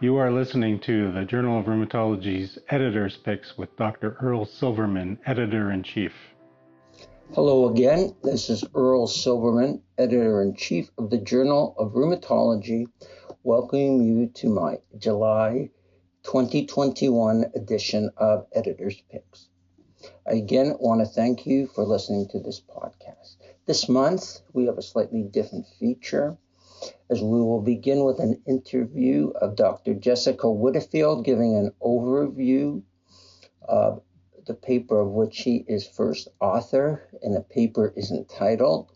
You are listening to the Journal of Rheumatology's Editor's Picks with Dr. Earl Silverman, Editor in Chief. Hello again. This is Earl Silverman, Editor in Chief of the Journal of Rheumatology, welcoming you to my July 2021 edition of Editor's Picks. I again want to thank you for listening to this podcast. This month, we have a slightly different feature as we will begin with an interview of Dr. Jessica Widdifield giving an overview of the paper of which she is first author, and the paper is entitled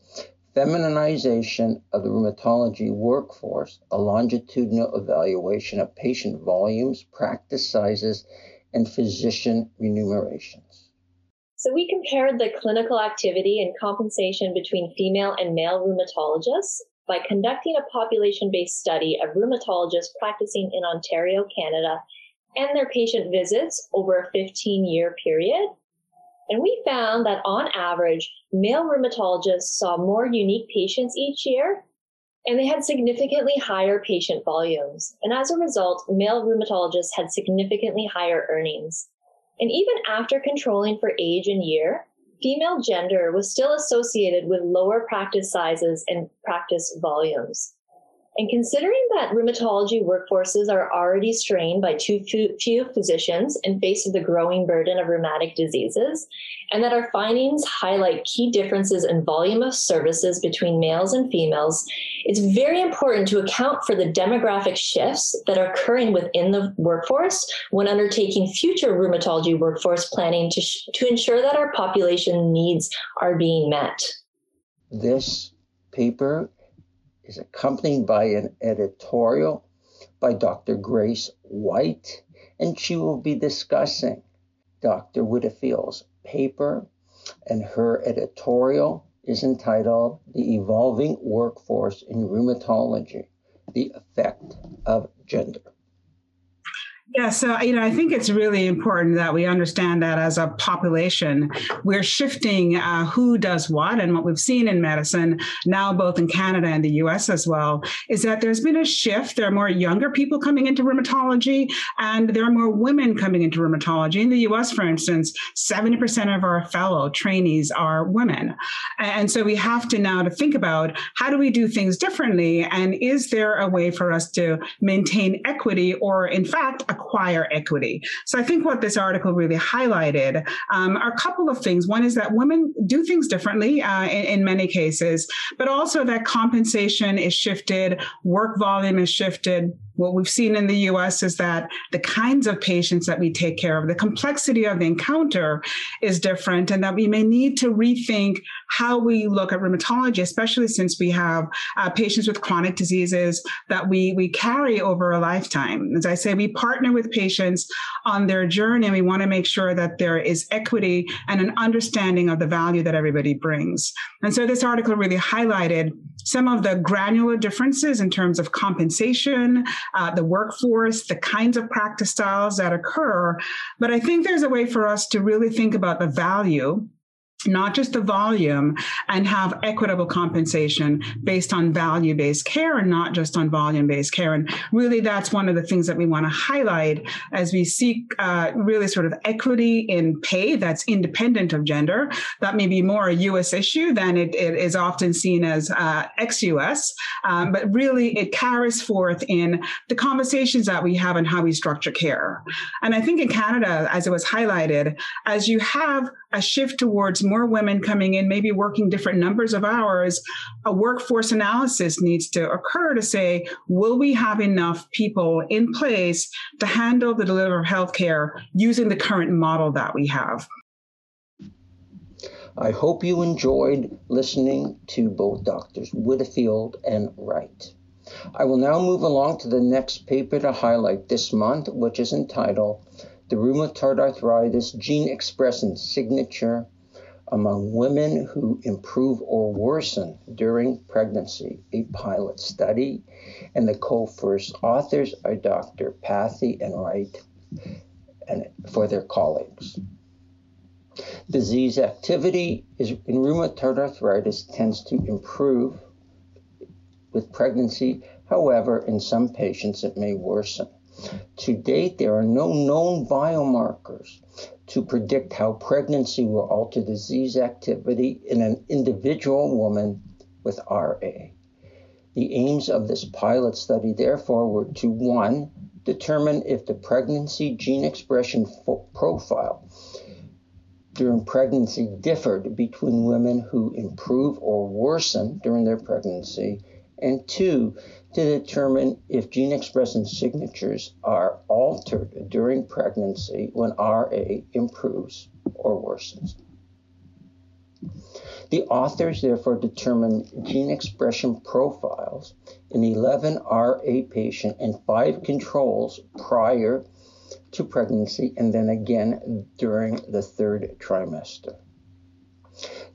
Feminization of the Rheumatology Workforce, a longitudinal evaluation of patient volumes, practice sizes, and physician remunerations. So we compared the clinical activity and compensation between female and male rheumatologists by conducting a population based study of rheumatologists practicing in Ontario, Canada, and their patient visits over a 15 year period. And we found that on average, male rheumatologists saw more unique patients each year, and they had significantly higher patient volumes. And as a result, male rheumatologists had significantly higher earnings. And even after controlling for age and year, female gender was still associated with lower practice sizes and practice volumes. And considering that rheumatology workforces are already strained by too few physicians in face of the growing burden of rheumatic diseases, and that our findings highlight key differences in volume of services between males and females, it's very important to account for the demographic shifts that are occurring within the workforce when undertaking future rheumatology workforce planning to, sh- to ensure that our population needs are being met. This paper is accompanied by an editorial by Dr. Grace Wright, and she will be discussing Dr. Widdifield's paper, and her editorial is entitled The Evolving Workforce in Rheumatology The Effect of Gender. Yeah, so you know, I think it's really important that we understand that as a population, we're shifting uh, who does what, and what we've seen in medicine now, both in Canada and the U.S. as well, is that there's been a shift. There are more younger people coming into rheumatology, and there are more women coming into rheumatology. In the U.S., for instance, seventy percent of our fellow trainees are women, and so we have to now to think about how do we do things differently, and is there a way for us to maintain equity, or in fact, acquire equity. So I think what this article really highlighted um, are a couple of things. One is that women do things differently uh, in, in many cases, but also that compensation is shifted, work volume is shifted what we've seen in the US is that the kinds of patients that we take care of, the complexity of the encounter is different, and that we may need to rethink how we look at rheumatology, especially since we have uh, patients with chronic diseases that we, we carry over a lifetime. As I say, we partner with patients on their journey, and we want to make sure that there is equity and an understanding of the value that everybody brings. And so this article really highlighted some of the granular differences in terms of compensation, uh, the workforce, the kinds of practice styles that occur. But I think there's a way for us to really think about the value not just the volume and have equitable compensation based on value based care and not just on volume based care. And really, that's one of the things that we want to highlight as we seek uh, really sort of equity in pay that's independent of gender. That may be more a US issue than it, it is often seen as uh, ex US, um, but really it carries forth in the conversations that we have and how we structure care. And I think in Canada, as it was highlighted, as you have a shift towards more women coming in, maybe working different numbers of hours, a workforce analysis needs to occur to say, will we have enough people in place to handle the delivery of healthcare using the current model that we have? I hope you enjoyed listening to both Doctors Widdifield and Wright. I will now move along to the next paper to highlight this month, which is entitled the rheumatoid arthritis gene expression signature among women who improve or worsen during pregnancy, a pilot study. And the co first authors are Dr. Pathi and Wright and for their colleagues. Disease activity is, in rheumatoid arthritis tends to improve with pregnancy. However, in some patients, it may worsen. To date, there are no known biomarkers to predict how pregnancy will alter disease activity in an individual woman with RA. The aims of this pilot study, therefore, were to one, determine if the pregnancy gene expression fo- profile during pregnancy differed between women who improve or worsen during their pregnancy, and two, to determine if gene expression signatures are altered during pregnancy when RA improves or worsens. The authors therefore determined gene expression profiles in 11 RA patients and five controls prior to pregnancy and then again during the third trimester.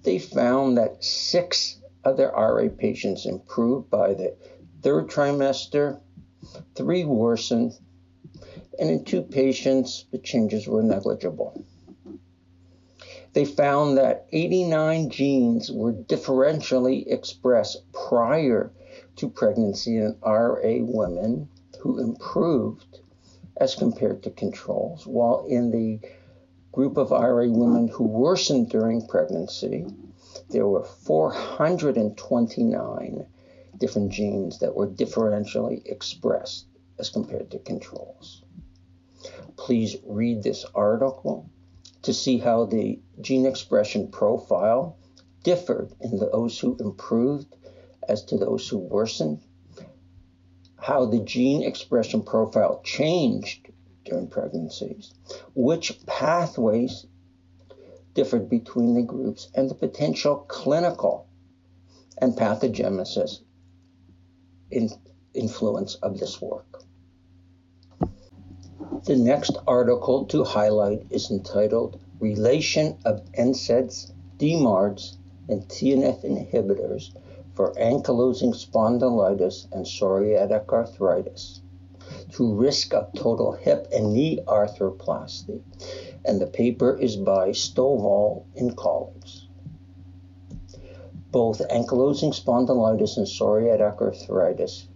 They found that six of their RA patients improved by the third trimester, three worsened, and in two patients, the changes were negligible. They found that 89 genes were differentially expressed prior to pregnancy in RA women who improved as compared to controls, while in the group of RA women who worsened during pregnancy, there were 429 different genes that were differentially expressed as compared to controls. Please read this article to see how the gene expression profile differed in those who improved as to those who worsened, how the gene expression profile changed during pregnancies, which pathways differed between the groups, and the potential clinical and pathogenesis in influence of this work. The next article to highlight is entitled Relation of NSAIDs, DMARDs, and TNF inhibitors for ankylosing spondylitis and psoriatic arthritis to risk of total hip and knee arthroplasty. And the paper is by Stovall and colleagues. Both ankylosing spondylitis and psoriatic arthritis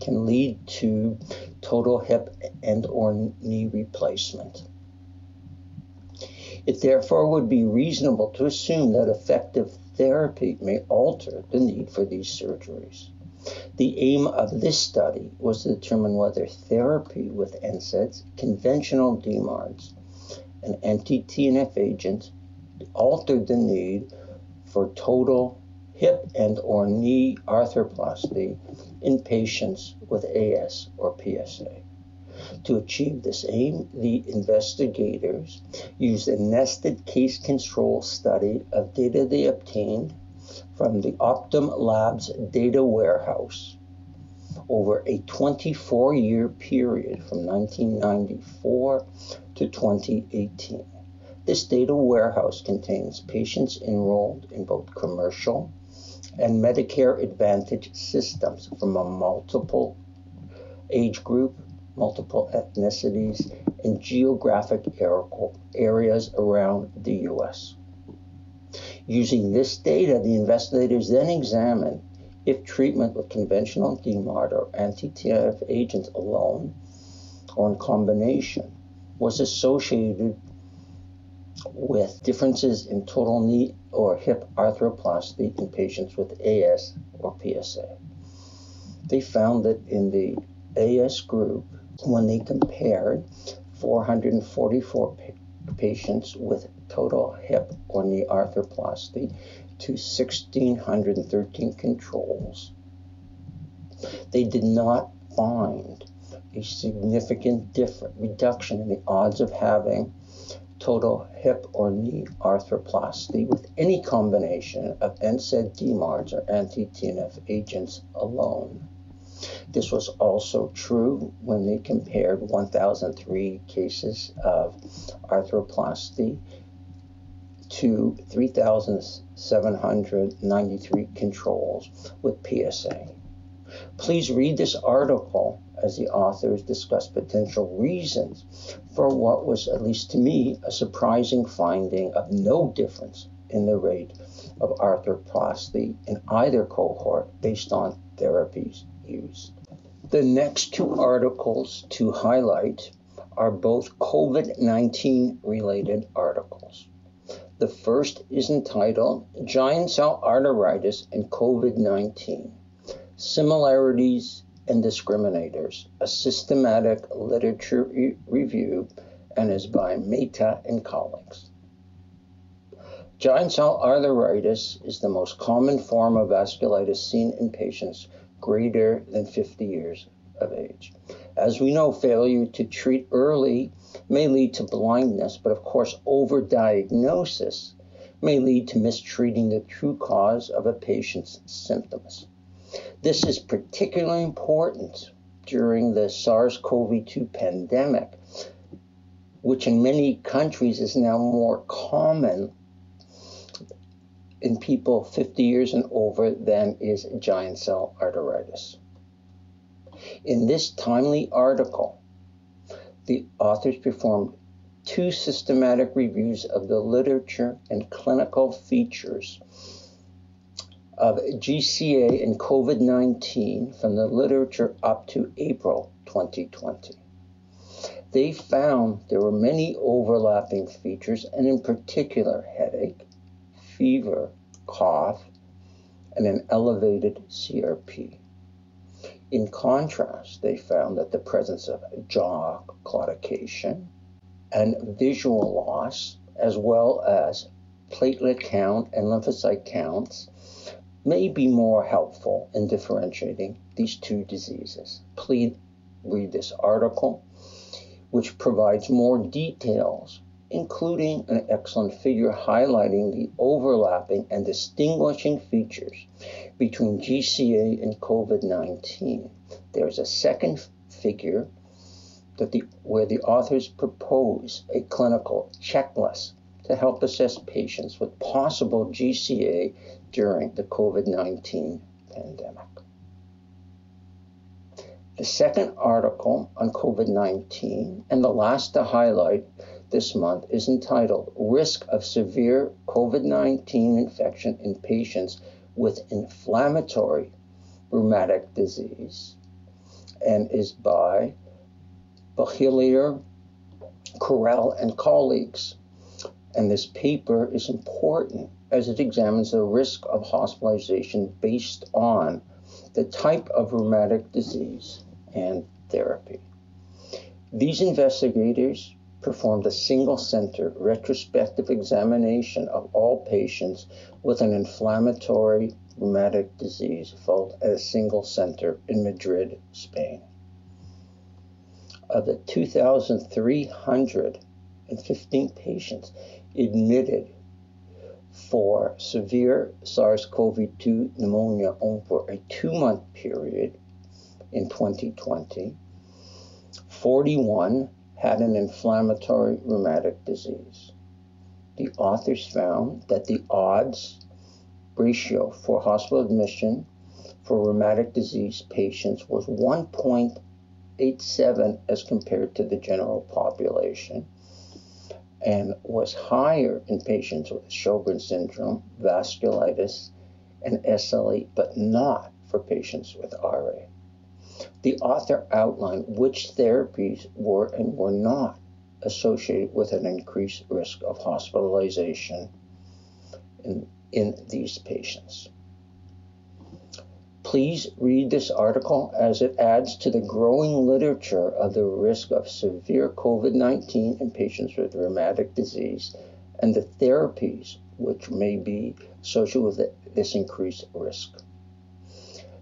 can lead to total hip and or knee replacement. It therefore would be reasonable to assume that effective therapy may alter the need for these surgeries. The aim of this study was to determine whether therapy with NSAIDs, conventional DMARDs, and anti-TNF agents altered the need for total hip and or knee arthroplasty in patients with AS or PSA. To achieve this aim, the investigators used a nested case control study of data they obtained from the Optum Labs data warehouse over a 24 year period from 1994 to 2018. This data warehouse contains patients enrolled in both commercial and Medicare Advantage systems from a multiple age group, multiple ethnicities, and geographic areas around the U.S. Using this data, the investigators then examined if treatment with conventional DMARD or anti-TNF agents alone or in combination was associated with differences in total knee or hip arthroplasty in patients with AS or PSA. They found that in the AS group, when they compared 444 patients with total hip or knee arthroplasty to 1,613 controls, they did not find a significant different reduction in the odds of having total hip or knee arthroplasty with any combination of NSAID DMARDs or anti-TNF agents alone. This was also true when they compared 1,003 cases of arthroplasty to 3,793 controls with PSA. Please read this article as the authors discuss potential reasons for what was, at least to me, a surprising finding of no difference in the rate of arthroplasty in either cohort based on therapies used. The next two articles to highlight are both COVID 19 related articles. The first is entitled Giant Cell Arteritis and COVID 19 Similarities and Discriminators, a systematic literature re- review, and is by Mehta and colleagues. Giant cell arteritis is the most common form of vasculitis seen in patients greater than 50 years of age. As we know, failure to treat early may lead to blindness, but of course, overdiagnosis may lead to mistreating the true cause of a patient's symptoms. This is particularly important during the SARS CoV 2 pandemic, which in many countries is now more common in people 50 years and over than is giant cell arteritis. In this timely article, the authors performed two systematic reviews of the literature and clinical features of GCA and COVID 19 from the literature up to April 2020. They found there were many overlapping features, and in particular, headache, fever, cough, and an elevated CRP. In contrast, they found that the presence of jaw claudication and visual loss, as well as platelet count and lymphocyte counts, may be more helpful in differentiating these two diseases. Please read this article, which provides more details including an excellent figure highlighting the overlapping and distinguishing features between GCA and COVID 19. There's a second figure that the, where the authors propose a clinical checklist to help assess patients with possible GCA during the COVID 19 pandemic. The second article on COVID 19 and the last to highlight this month is entitled Risk of Severe COVID 19 Infection in Patients with Inflammatory Rheumatic Disease and is by Bachiller, Corral, and colleagues. And this paper is important as it examines the risk of hospitalization based on the type of rheumatic disease and therapy. These investigators performed a single center retrospective examination of all patients with an inflammatory rheumatic disease followed at a single center in Madrid, Spain. Of the 2,315 patients admitted for severe SARS CoV 2 pneumonia over a two month period in 2020, 41 had an inflammatory rheumatic disease. The authors found that the odds ratio for hospital admission for rheumatic disease patients was 1.87 as compared to the general population and was higher in patients with Sjogren syndrome, vasculitis, and SLE, but not for patients with RA. The author outlined which therapies were and were not associated with an increased risk of hospitalization in, in these patients. Please read this article as it adds to the growing literature of the risk of severe COVID 19 in patients with rheumatic disease and the therapies which may be associated with this increased risk.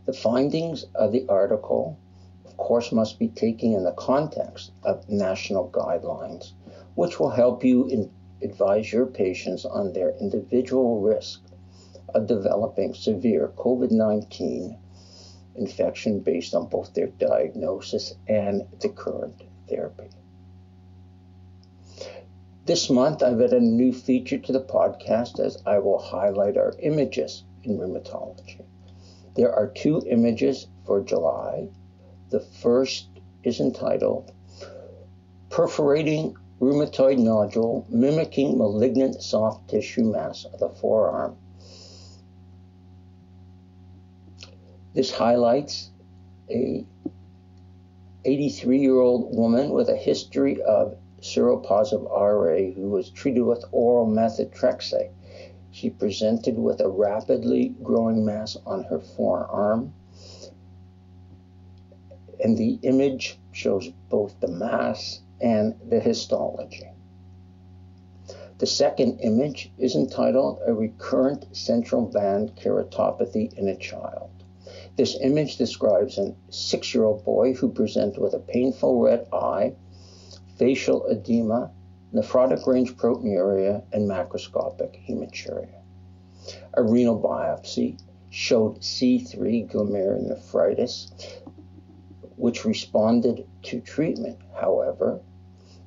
The findings of the article, of course, must be taken in the context of national guidelines, which will help you in, advise your patients on their individual risk developing severe COVID 19 infection based on both their diagnosis and the current therapy. This month, I've added a new feature to the podcast as I will highlight our images in rheumatology. There are two images for July. The first is entitled Perforating Rheumatoid Nodule Mimicking Malignant Soft Tissue Mass of the Forearm. This highlights a 83 year old woman with a history of seropositive RA who was treated with oral methotrexate. She presented with a rapidly growing mass on her forearm. And the image shows both the mass and the histology. The second image is entitled A Recurrent Central Band Keratopathy in a Child. This image describes a six year old boy who presents with a painful red eye, facial edema, nephrotic range proteinuria, and macroscopic hematuria. A renal biopsy showed C3 glomerulonephritis, which responded to treatment. However,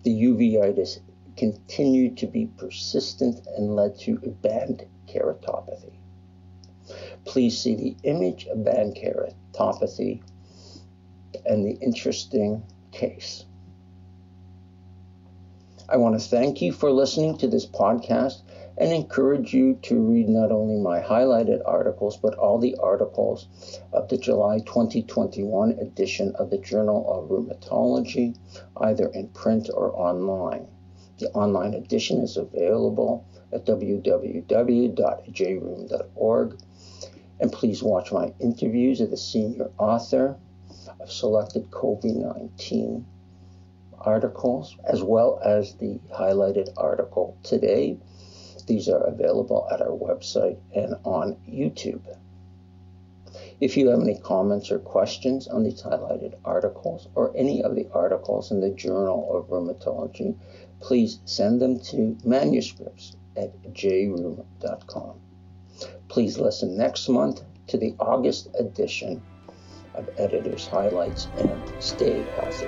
the uveitis continued to be persistent and led to band keratopathy. Please see the image of band and the interesting case. I want to thank you for listening to this podcast and encourage you to read not only my highlighted articles, but all the articles of the July 2021 edition of the Journal of Rheumatology, either in print or online. The online edition is available at www.jrheum.org. And please watch my interviews of the senior author of selected COVID 19 articles, as well as the highlighted article today. These are available at our website and on YouTube. If you have any comments or questions on these highlighted articles or any of the articles in the Journal of Rheumatology, please send them to manuscripts at jrheum.com. Please listen next month to the August edition of Editor's Highlights and stay healthy.